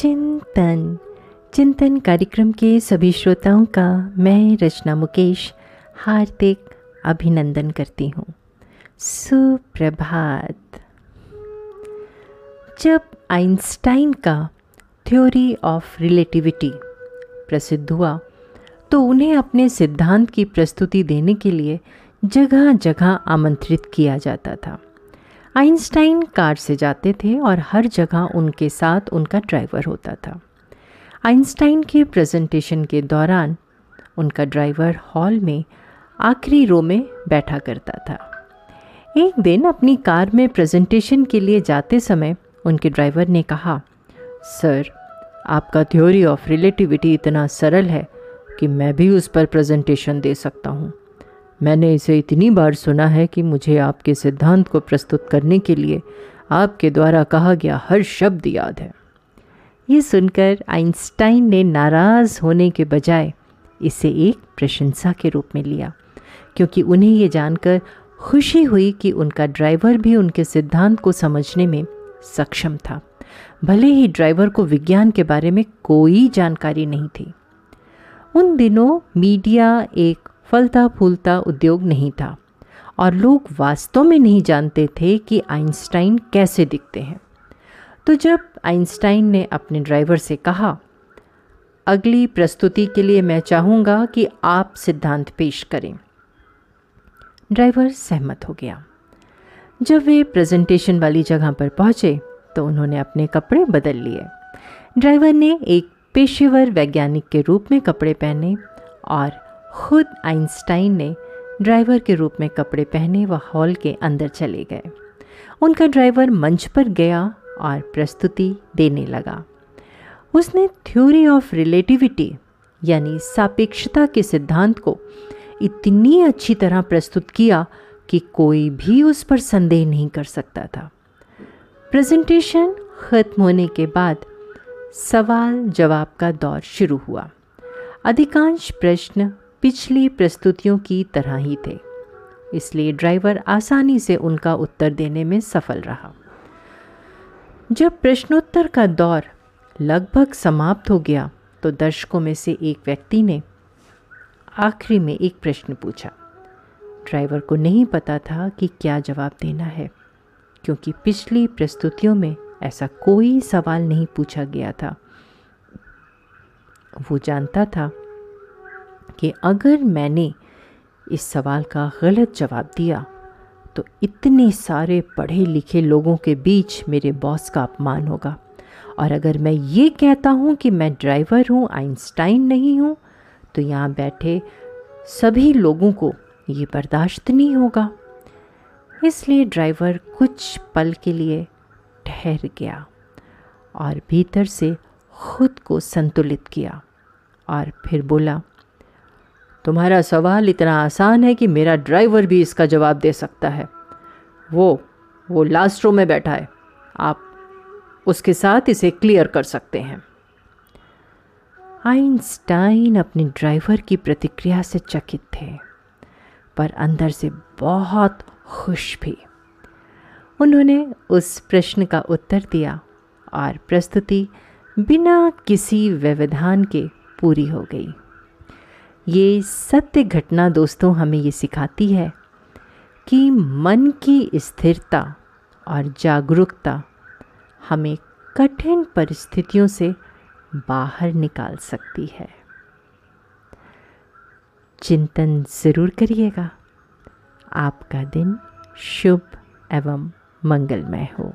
चिंतन। चिंतन कार्यक्रम के सभी श्रोताओं का मैं रचना मुकेश हार्दिक अभिनंदन करती हूँ। सुप्रभात। जब आइंस्टाइन का थ्योरी ऑफ़ रिलेटिविटी प्रसिद्ध हुआ तो उन्हें अपने सिद्धांत की प्रस्तुति देने के लिए जगह जगह आमंत्रित किया जाता था। आइंस्टाइन कार से जाते थे और हर जगह उनके साथ उनका ड्राइवर होता था। आइंस्टाइन के प्रेजेंटेशन के दौरान उनका ड्राइवर हॉल में आखिरी रो में बैठा करता था। एक दिन अपनी कार में प्रेजेंटेशन के लिए जाते समय उनके ड्राइवर ने कहा, सर, आपका थ्योरी ऑफ़ रिलेटिविटी इतना सरल है कि मैं भी उस पर प्रेजेंटेशन दे सकता हूँ। मैंने इसे इतनी बार सुना है कि मुझे आपके सिद्धांत को प्रस्तुत करने के लिए आपके द्वारा कहा गया हर शब्द याद है। ये सुनकर आइंस्टाइन ने नाराज़ होने के बजाय इसे एक प्रशंसा के रूप में लिया, क्योंकि उन्हें ये जानकर खुशी हुई कि उनका ड्राइवर भी उनके सिद्धांत को समझने में सक्षम था। भले ही ड्राइवर को विज्ञान के बारे में कोई जानकारी नहीं थी। उन दिनों मीडिया एक फलता फूलता उद्योग नहीं था। और लोग वास्तव में नहीं जानते थे कि आइंस्टाइन कैसे दिखते हैं। तो जब आइंस्टाइन ने अपने ड्राइवर से कहा, अगली प्रस्तुति के लिए मैं चाहूँगा कि आप सिद्धांत पेश करें। ड्राइवर सहमत हो गया। जब वे प्रेजेंटेशन वाली जगह पर पहुँचे तो उन्होंने अपने कपड़े बदल लिए। ड्राइवर ने एक पेशेवर वैज्ञानिक के रूप में कपड़े पहने और खुद आइंस्टाइन ने ड्राइवर के रूप में कपड़े पहने व हॉल के अंदर चले गए। उनका ड्राइवर मंच पर गया और प्रस्तुति देने लगा। उसने थ्योरी ऑफ़ रिलेटिविटी यानी सापेक्षता के सिद्धांत को इतनी अच्छी तरह प्रस्तुत किया कि कोई भी उस पर संदेह नहीं कर सकता था। प्रेजेंटेशन ख़त्म होने के बाद सवाल जवाब का दौर शुरू हुआ। अधिकांश प्रश्न पिछली प्रस्तुतियों की तरह ही थे। इसलिए ड्राइवर आसानी से उनका उत्तर देने में सफल रहा। जब प्रश्नोत्तर का दौर लगभग समाप्त हो गया तो दर्शकों में से एक व्यक्ति ने आखिरी में एक प्रश्न पूछा। ड्राइवर को नहीं पता था कि क्या जवाब देना है, क्योंकि पिछली प्रस्तुतियों में ऐसा कोई सवाल नहीं पूछा गया था। वो जानता था कि अगर मैंने इस सवाल का गलत जवाब दिया तो इतने सारे पढ़े लिखे लोगों के बीच मेरे बॉस का अपमान होगा। और अगर मैं ये कहता हूँ कि मैं ड्राइवर हूँ, आइंस्टाइन नहीं हूँ तो यहाँ बैठे सभी लोगों को ये बर्दाश्त नहीं होगा। इसलिए ड्राइवर कुछ पल के लिए ठहर गया और भीतर से खुद को संतुलित किया और फिर बोला तुम्हारा सवाल इतना आसान है कि मेरा ड्राइवर भी इसका जवाब दे सकता है। वो वो लास्ट रो में बैठा है। आप उसके साथ इसे क्लियर कर सकते हैं। आइंस्टाइन अपने ड्राइवर की प्रतिक्रिया से चकित थे, पर अंदर से बहुत खुश भी। उन्होंने उस प्रश्न का उत्तर दिया और प्रस्तुति बिना किसी व्यवधान के पूरी हो गई। ये सत्य घटना दोस्तों हमें ये सिखाती है कि मन की स्थिरता और जागरूकता हमें कठिन परिस्थितियों से बाहर निकाल सकती है। चिंतन ज़रूर करिएगा। आपका दिन शुभ एवं मंगलमय हो।